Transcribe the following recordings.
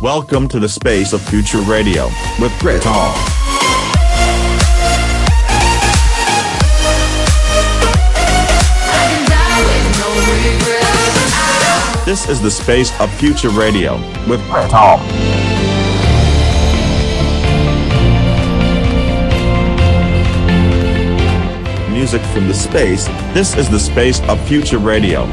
Welcome to the space of future radio with Grit Hall. This is the space of future radio with Grit Hall. Music from the space. This is the space of future radio.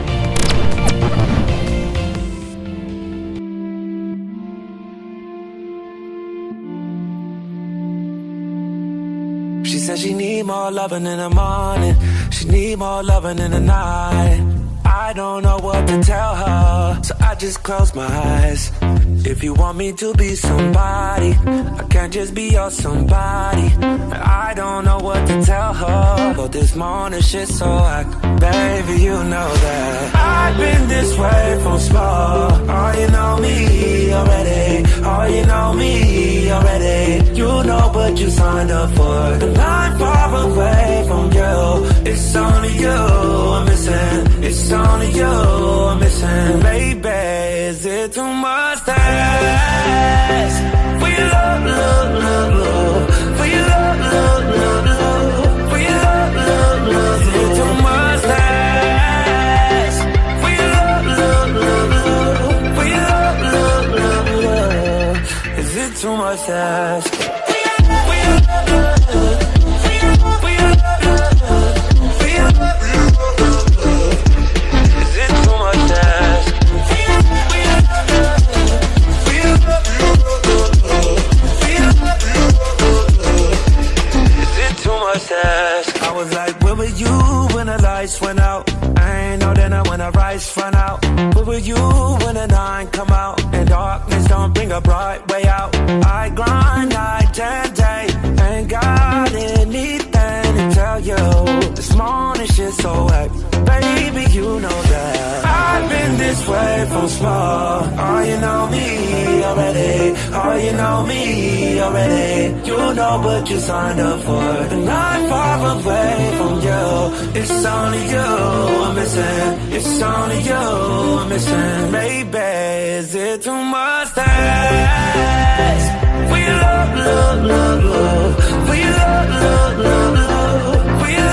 Need more loving in the morning. She need more loving in the night. I don't know what to tell her, so I just close my eyes. If you want me to be somebody, I can't just be your somebody. I don't know what to tell her, but this morning shit so hot. Baby, you know that I've been this way from small. Oh, you know me already. Oh, you know me already. You know what you signed up for. And I'm far away from you. It's only you I'm missing. It's only you I'm missing. Baby, is it too much to ask? For your love, love, love, love. For your love, love, love, love. For your love, love, love. Is it too much to ask? For your love, love, love, love. For your love, love, love, love. Is it too much to ask? I was like, where were you when the lights went out? I ain't know then when the rice run out. Where were you when the nine come out? And darkness don't bring a bright way out. I grind night and you. This morning shit so wet, Baby, you know that. I've been this way from small. Oh, you know me already. Oh, you know me already. You know what you signed up for. And I'm far away from you. It's only you I'm missing. It's only you I'm missing. Baby, is it too much to ask? For your love, love, love, love. For your love, love, love, love.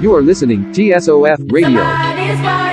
You are listening TSOF Radio.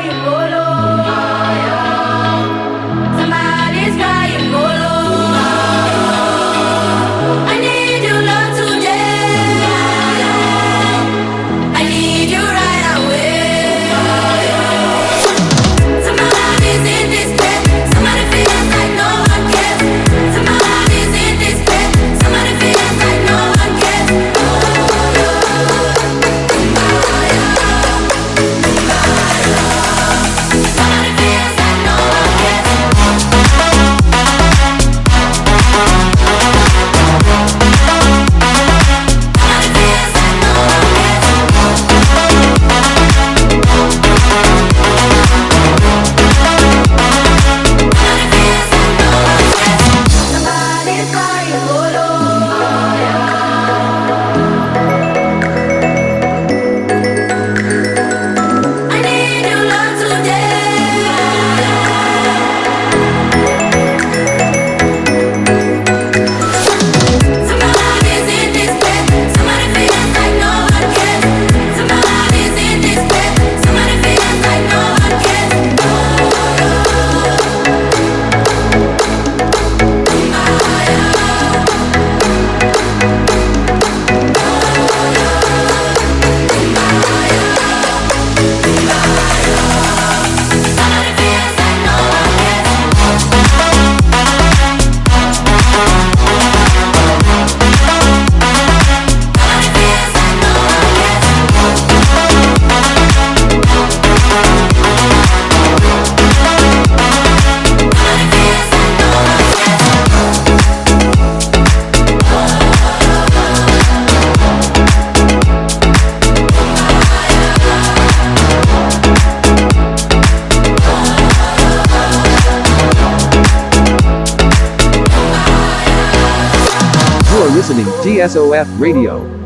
listening TSOF Radio.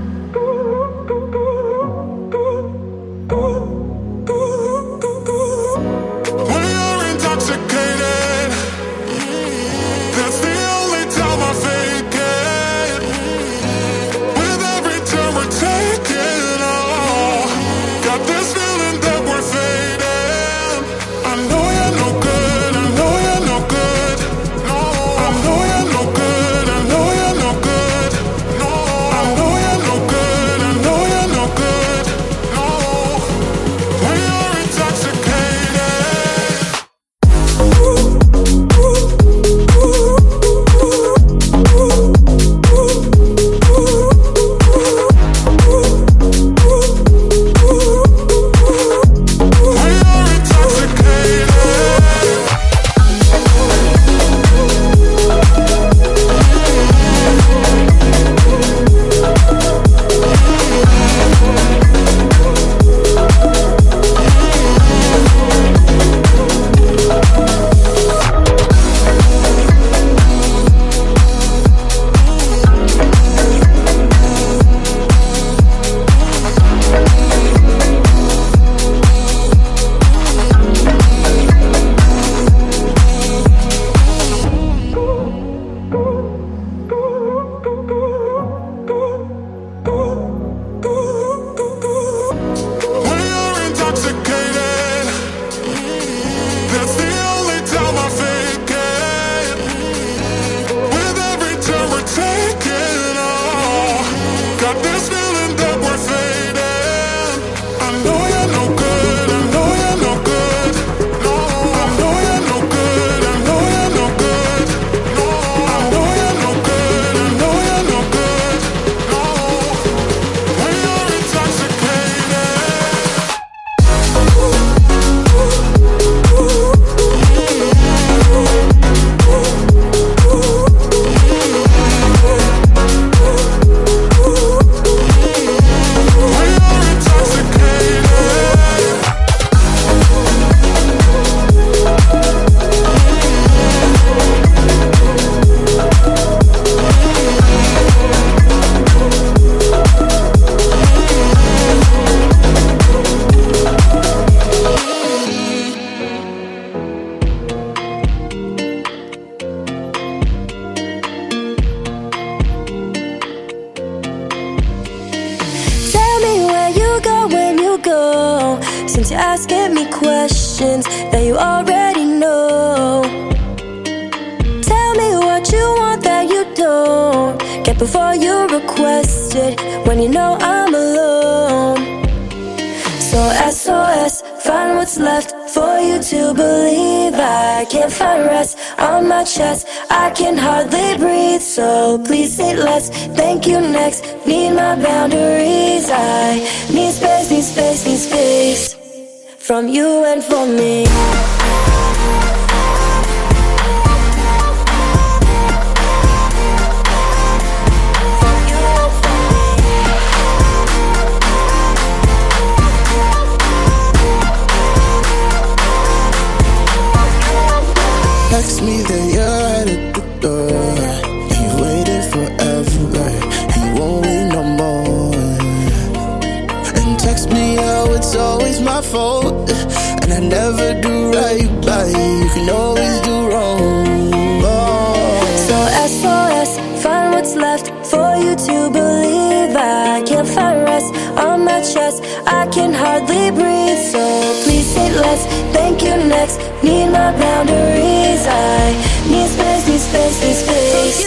So please say less, thank you next. Need my boundaries, I need space, need space, need space.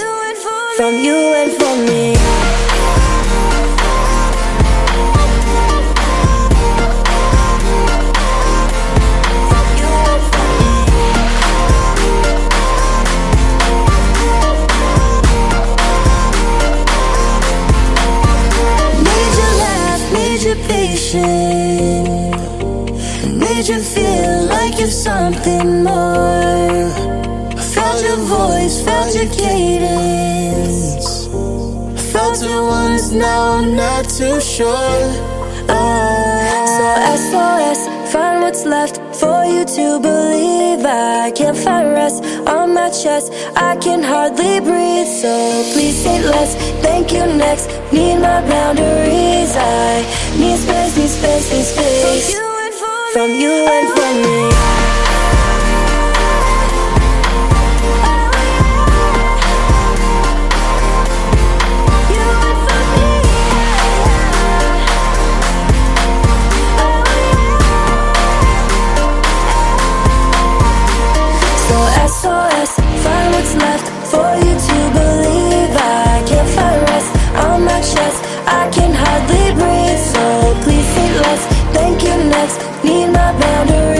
From you and from me. something more. I felt your voice, felt your cadence. Felt it once, now I'm not too sure. Oh. So SOS, find what's left for you to believe. I can't find rest on my chest, I can hardly breathe. So please say less, thank you next. Need my boundaries, I need space, need space, need space. From you and from me. From you and from me. left for you to believe. I can't find rest on my chest. I can hardly breathe, so please say less. Thank you next, need my boundaries.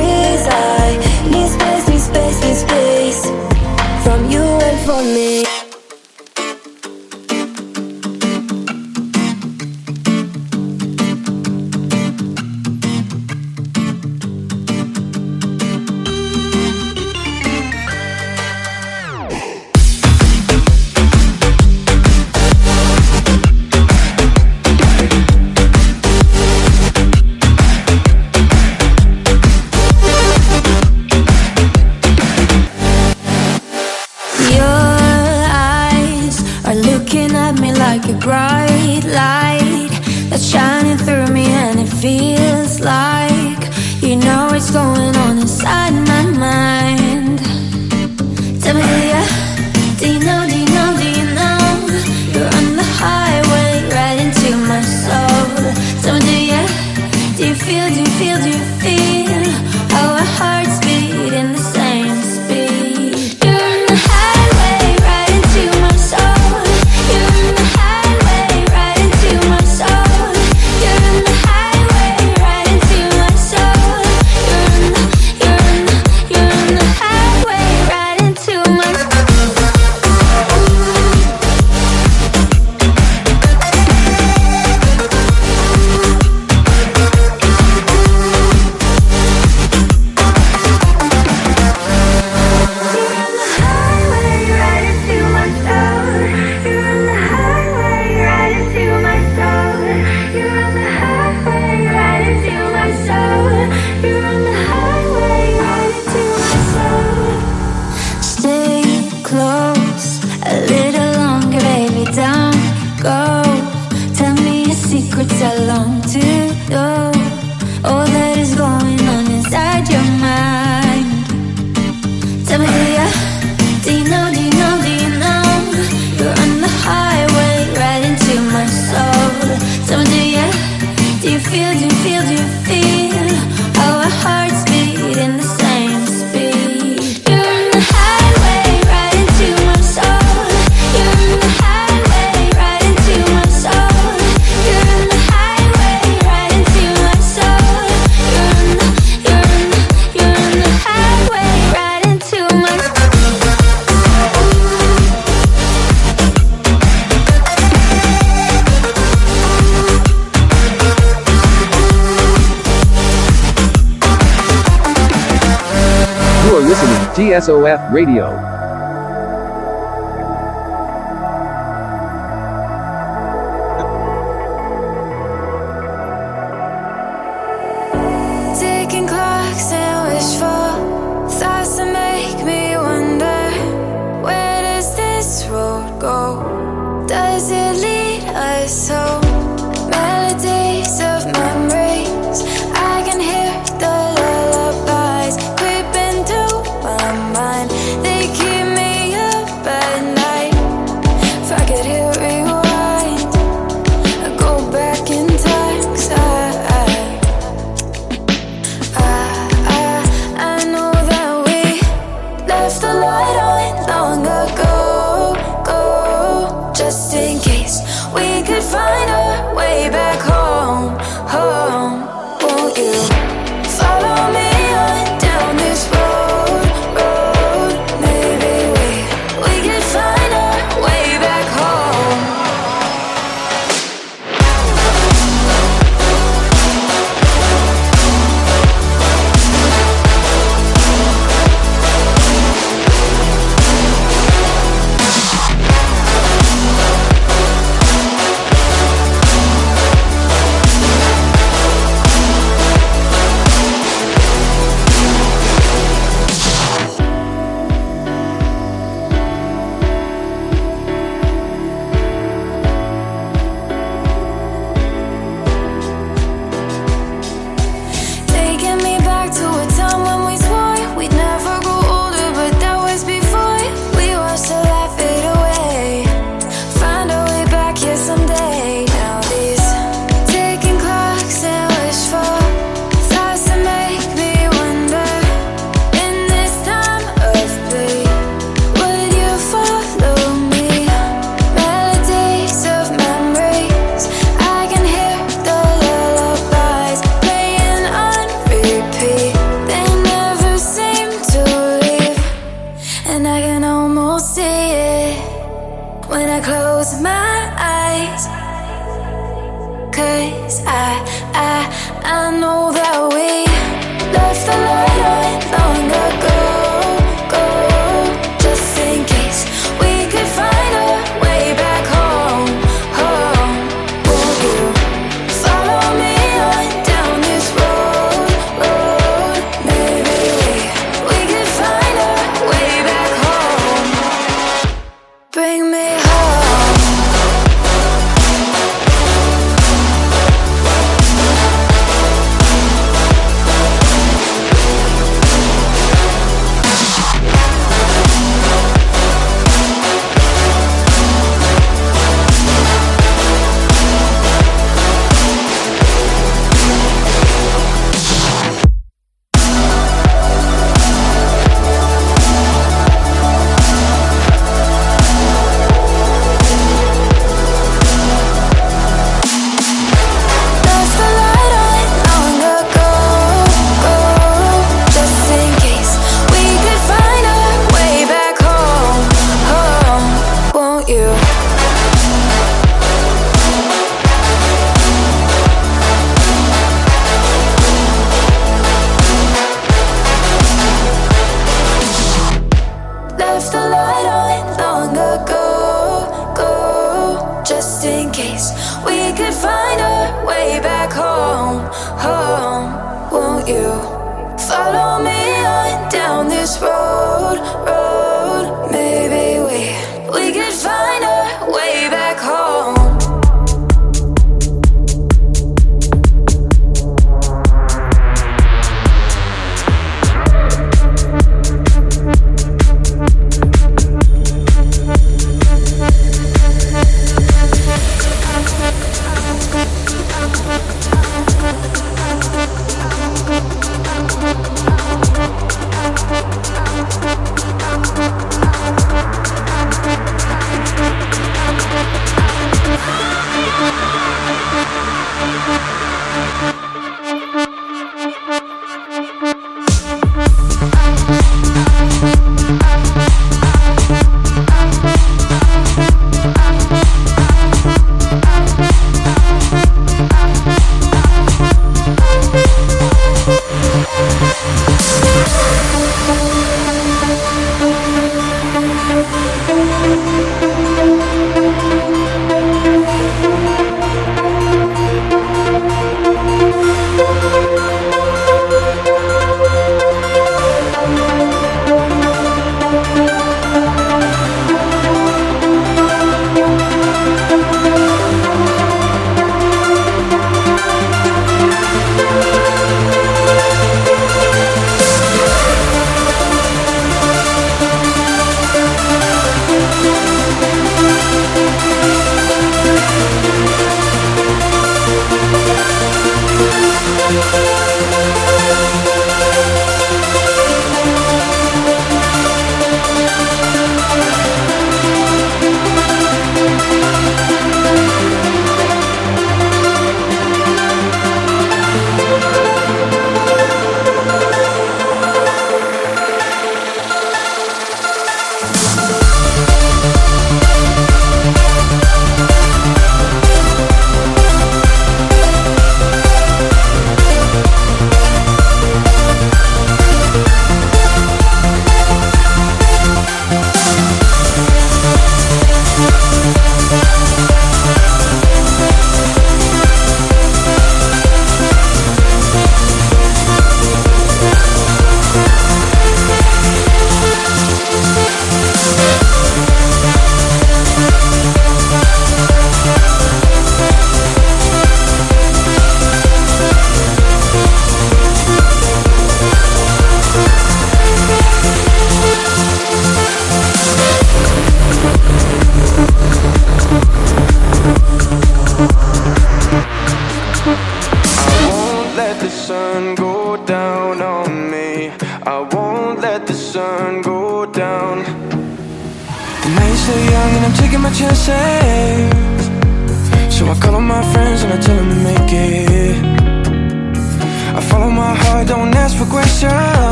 SOF Radio.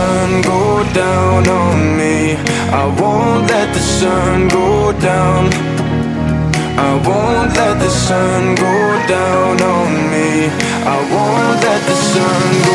sun go down on me. I won't let the sun go down. I won't let the sun go down on me. I won't let the sun go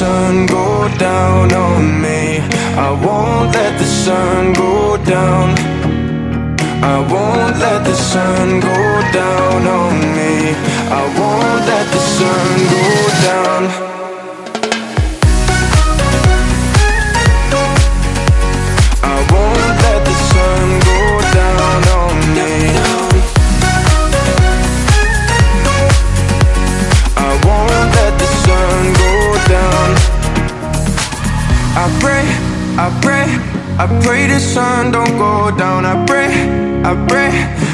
sun go down on me. I won't let the sun go down. I won't let the sun go down on me. I won't let the sun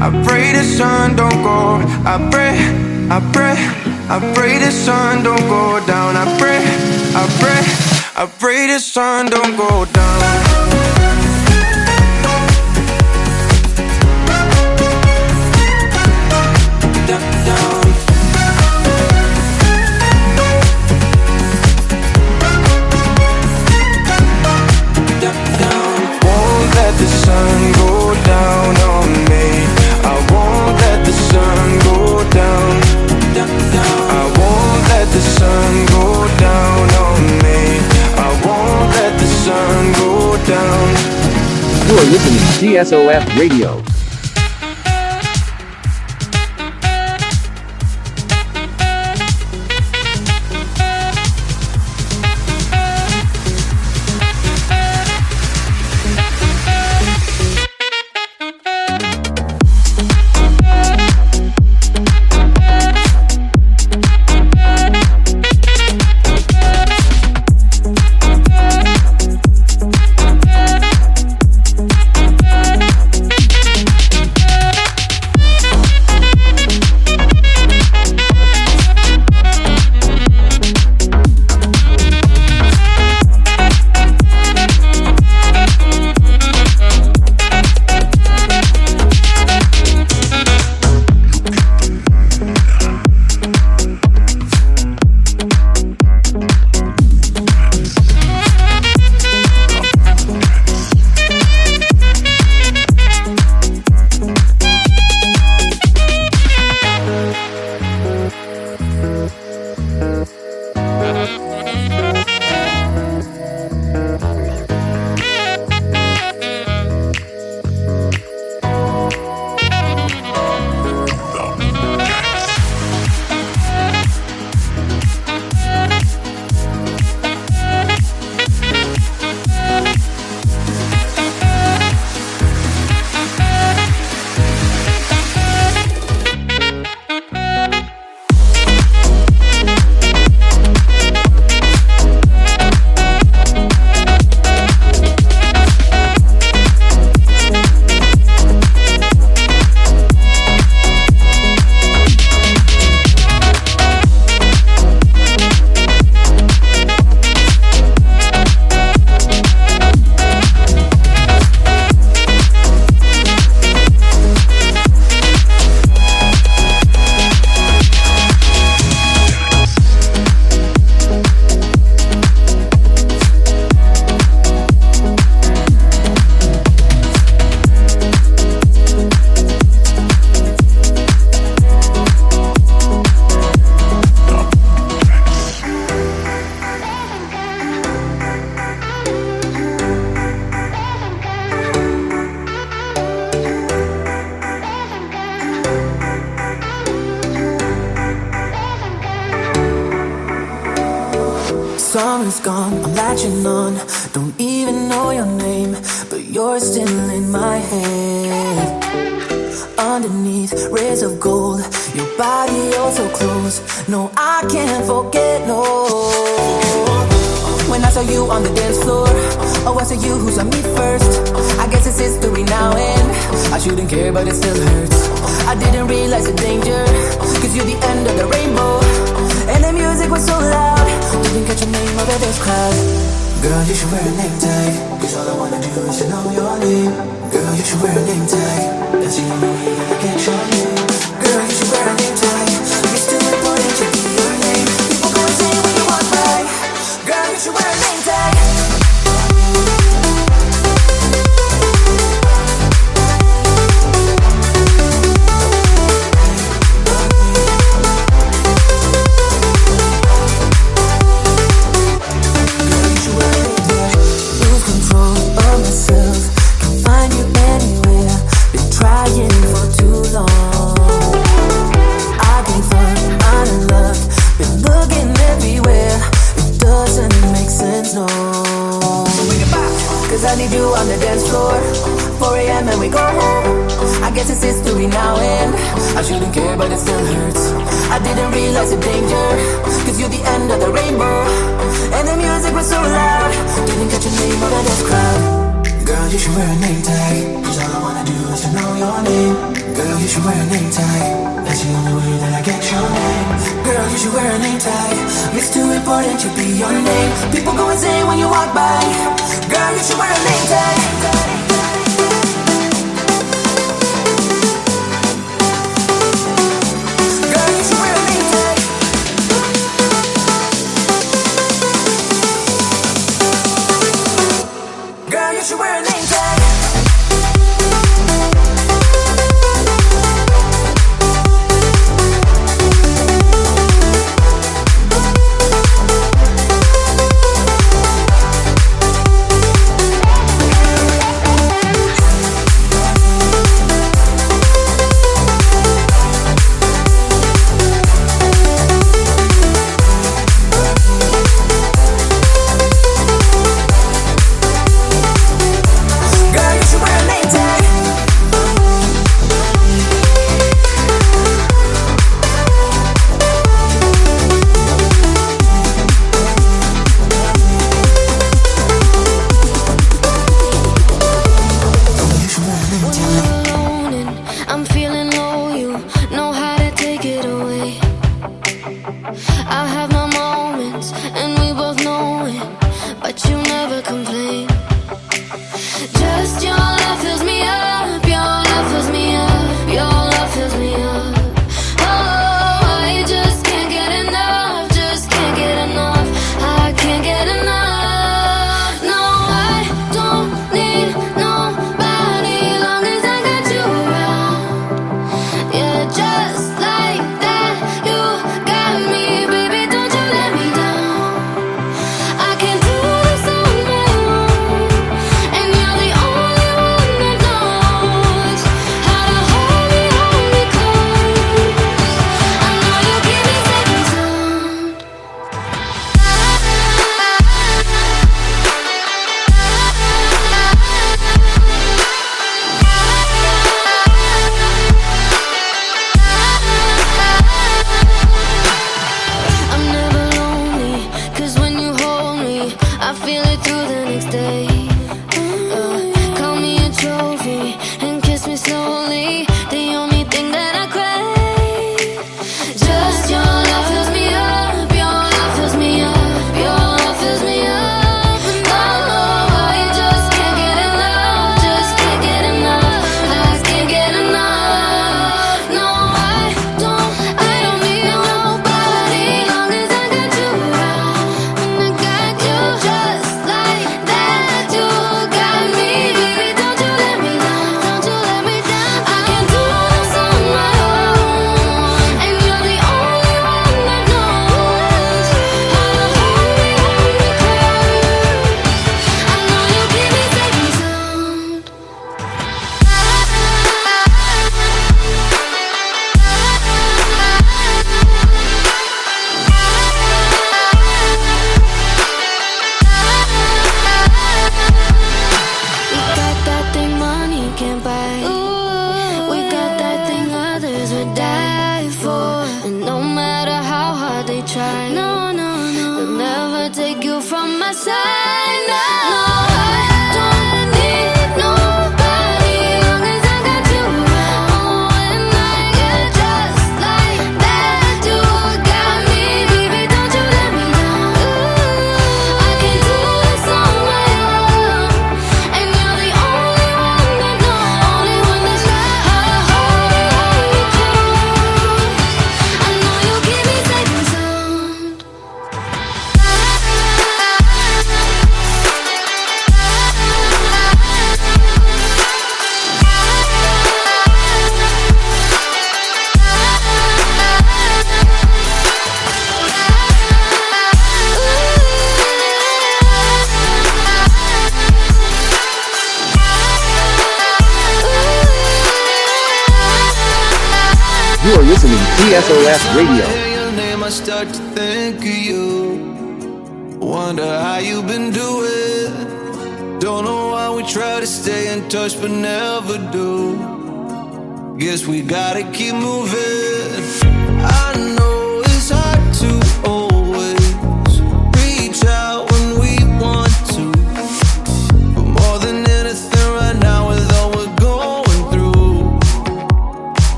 I pray the sun don't go. I pray, I pray, I pray the sun don't go down. I pray, I pray, I pray the sun don't go down. Listening to TSOF Radio. Summer's gone, I'm latching on. Don't even know your name, but you're still in my head. Underneath rays of gold, your body oh so close. No, I can't forget, no. When I saw you on the dance floor, oh, I saw you who saw me first. I guess it's history now, and I shouldn't care, but it still hurts. I didn't realize the danger, cause you're the end of the rainbow. And the music was so loud, didn't catch your name over this crowd. Girl, you should wear a name tag, cause all I wanna do is to know your name. Girl, you should wear a name tag, that's the way that I get your name. Girl, you should wear a Radio.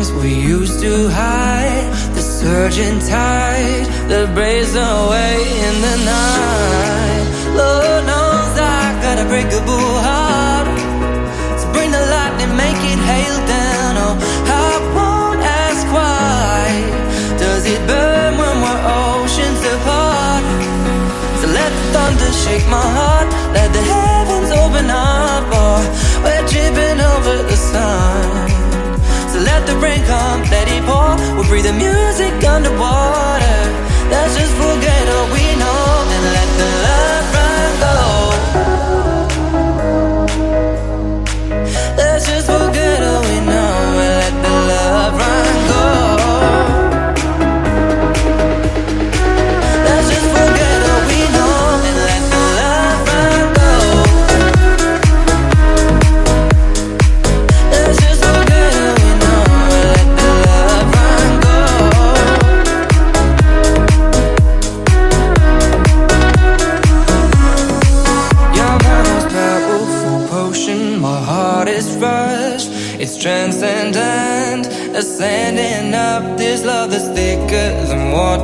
Expressions we used to hide. The surging tide that breaks away in the night. Lord knows I got a breakable heart. So bring the lightning, make it hail down. Oh, I won't ask why. Does it burn when we're oceans apart? So let the thunder shake my heart. Let the heavens open up. Oh, we're tripping over the sun. Let the rain come, let it pour. We'll breathe the music underwater. Let's just forget all we know and let the love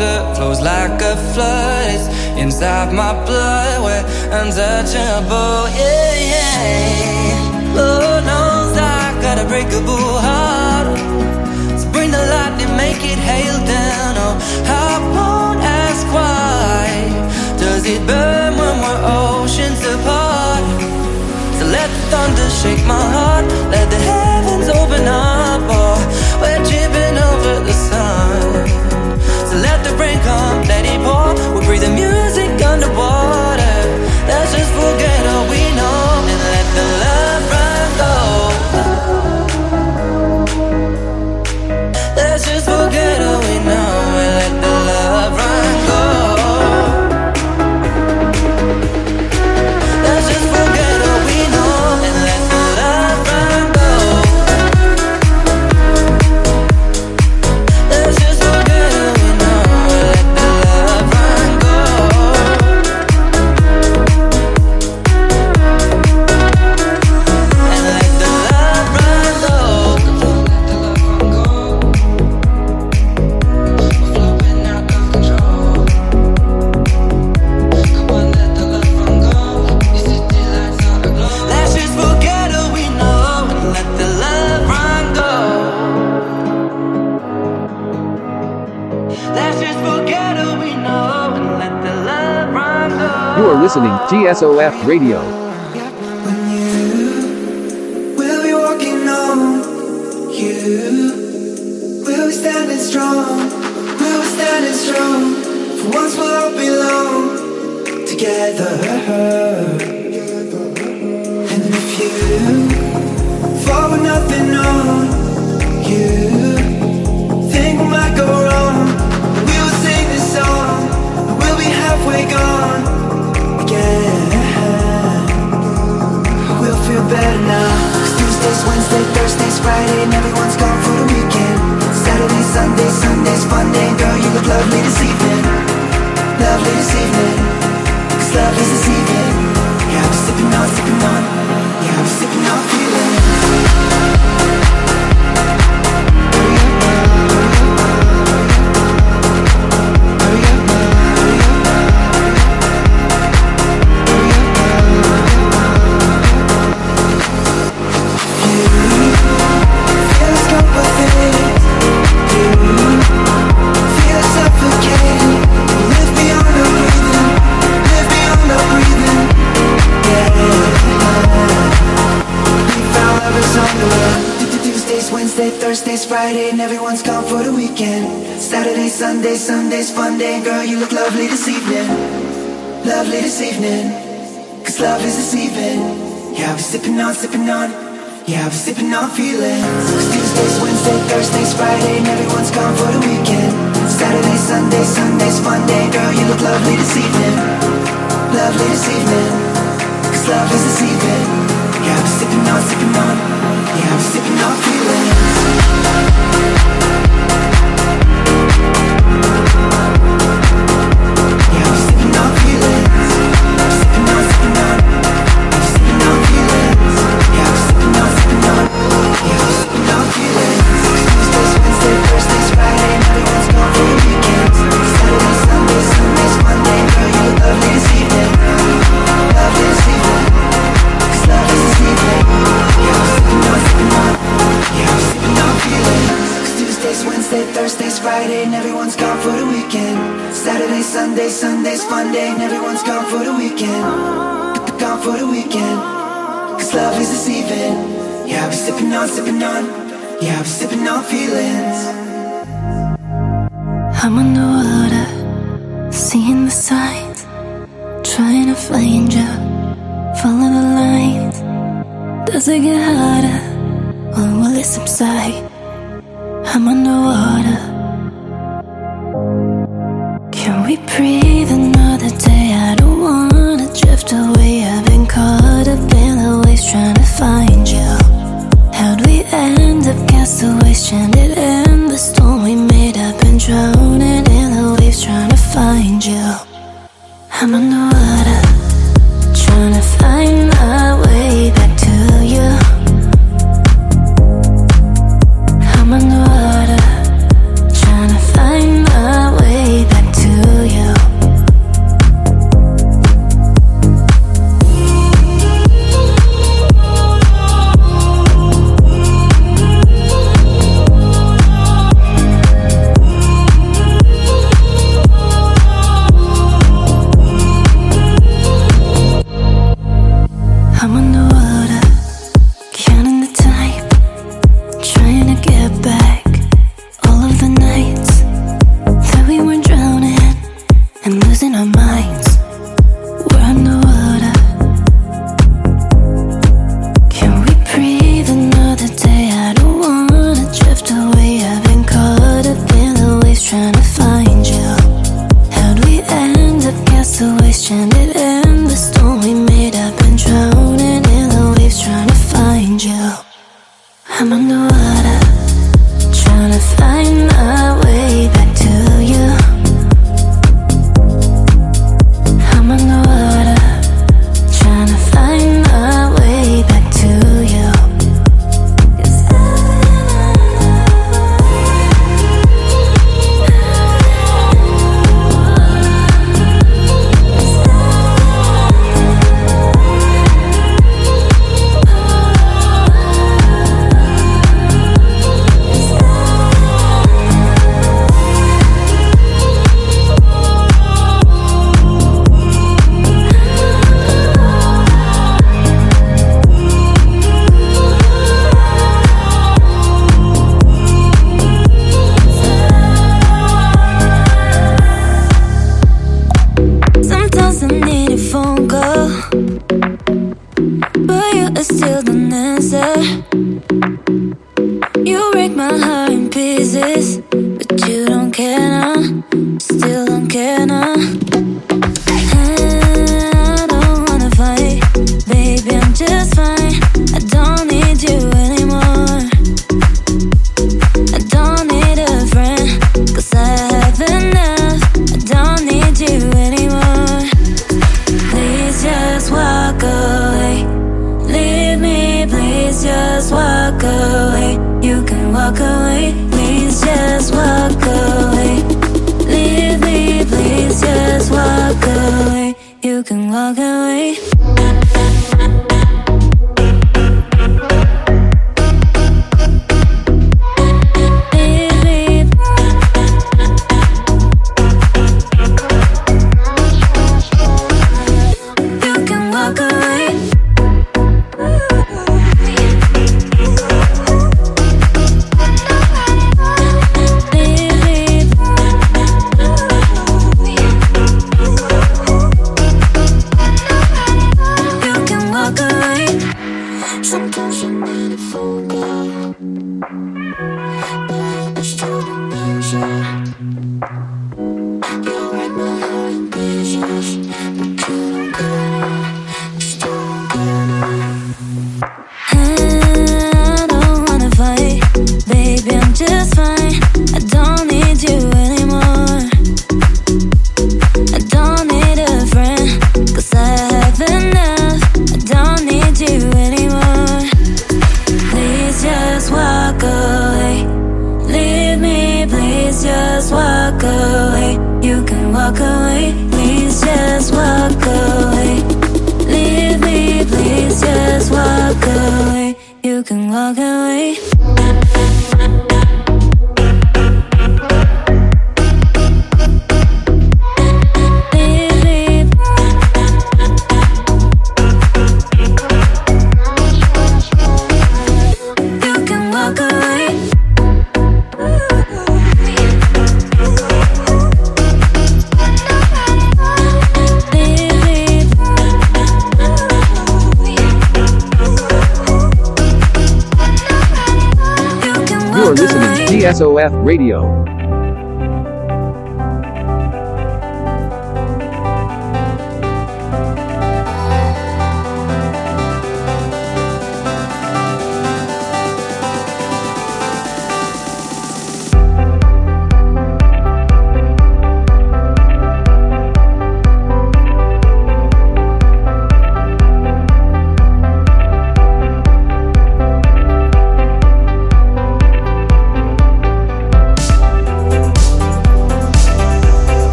water. Flows like a flood. It's inside my blood. We're untouchable. Yeah, yeah. Lord knows I got a breakable heart. So bring the lightning, make it hail down. Oh, I won't ask why. Does it burn when we're oceans apart? So let the thunder shake my heart. Let the heavens open up. Oh, we're tripping over the sun. The music underwater. TSOF Radio. Sunday's fun day. Girl, you look lovely this evening. Lovely this evening. Cause love is deceiving. Yeah, I'll be sipping on, sipping on. Yeah, I'll be sipping on feelings. Cause Tuesdays, Wednesday, Thursdays, Friday, and everyone's gone for the weekend. Saturday, Sunday, Sunday's fun day. Girl, you look lovely this evening. Lovely this evening. Cause love is deceiving. Yeah, I'll be sipping on, sipping on. Yeah, I'll be sipping on feelings. on, sipping on. Yeah, I'm sipping on feelings. I'm underwater, seeing the signs, trying to find you. Follow the light. Does it get harder, or will it subside? I'm underwater.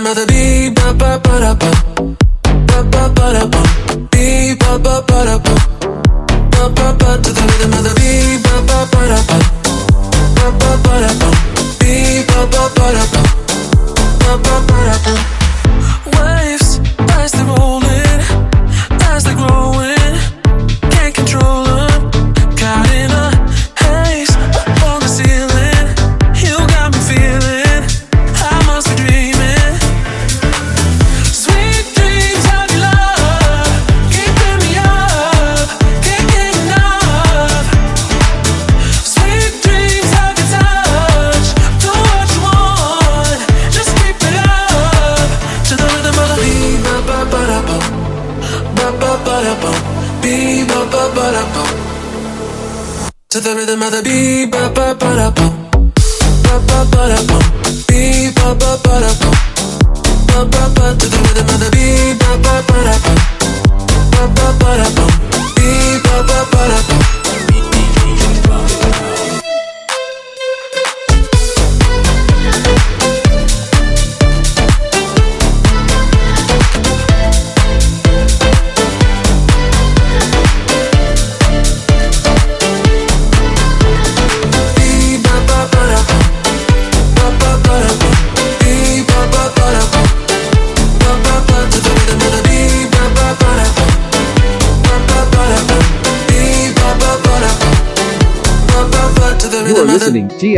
nada más de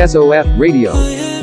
SOF Radio.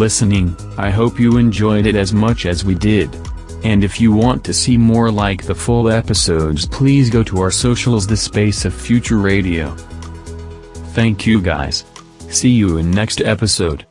listening, I hope you enjoyed it as much as we did. And if you want to see more like the full episodes please go to our socials The Space of Future Radio. Thank you guys. See you in next episode.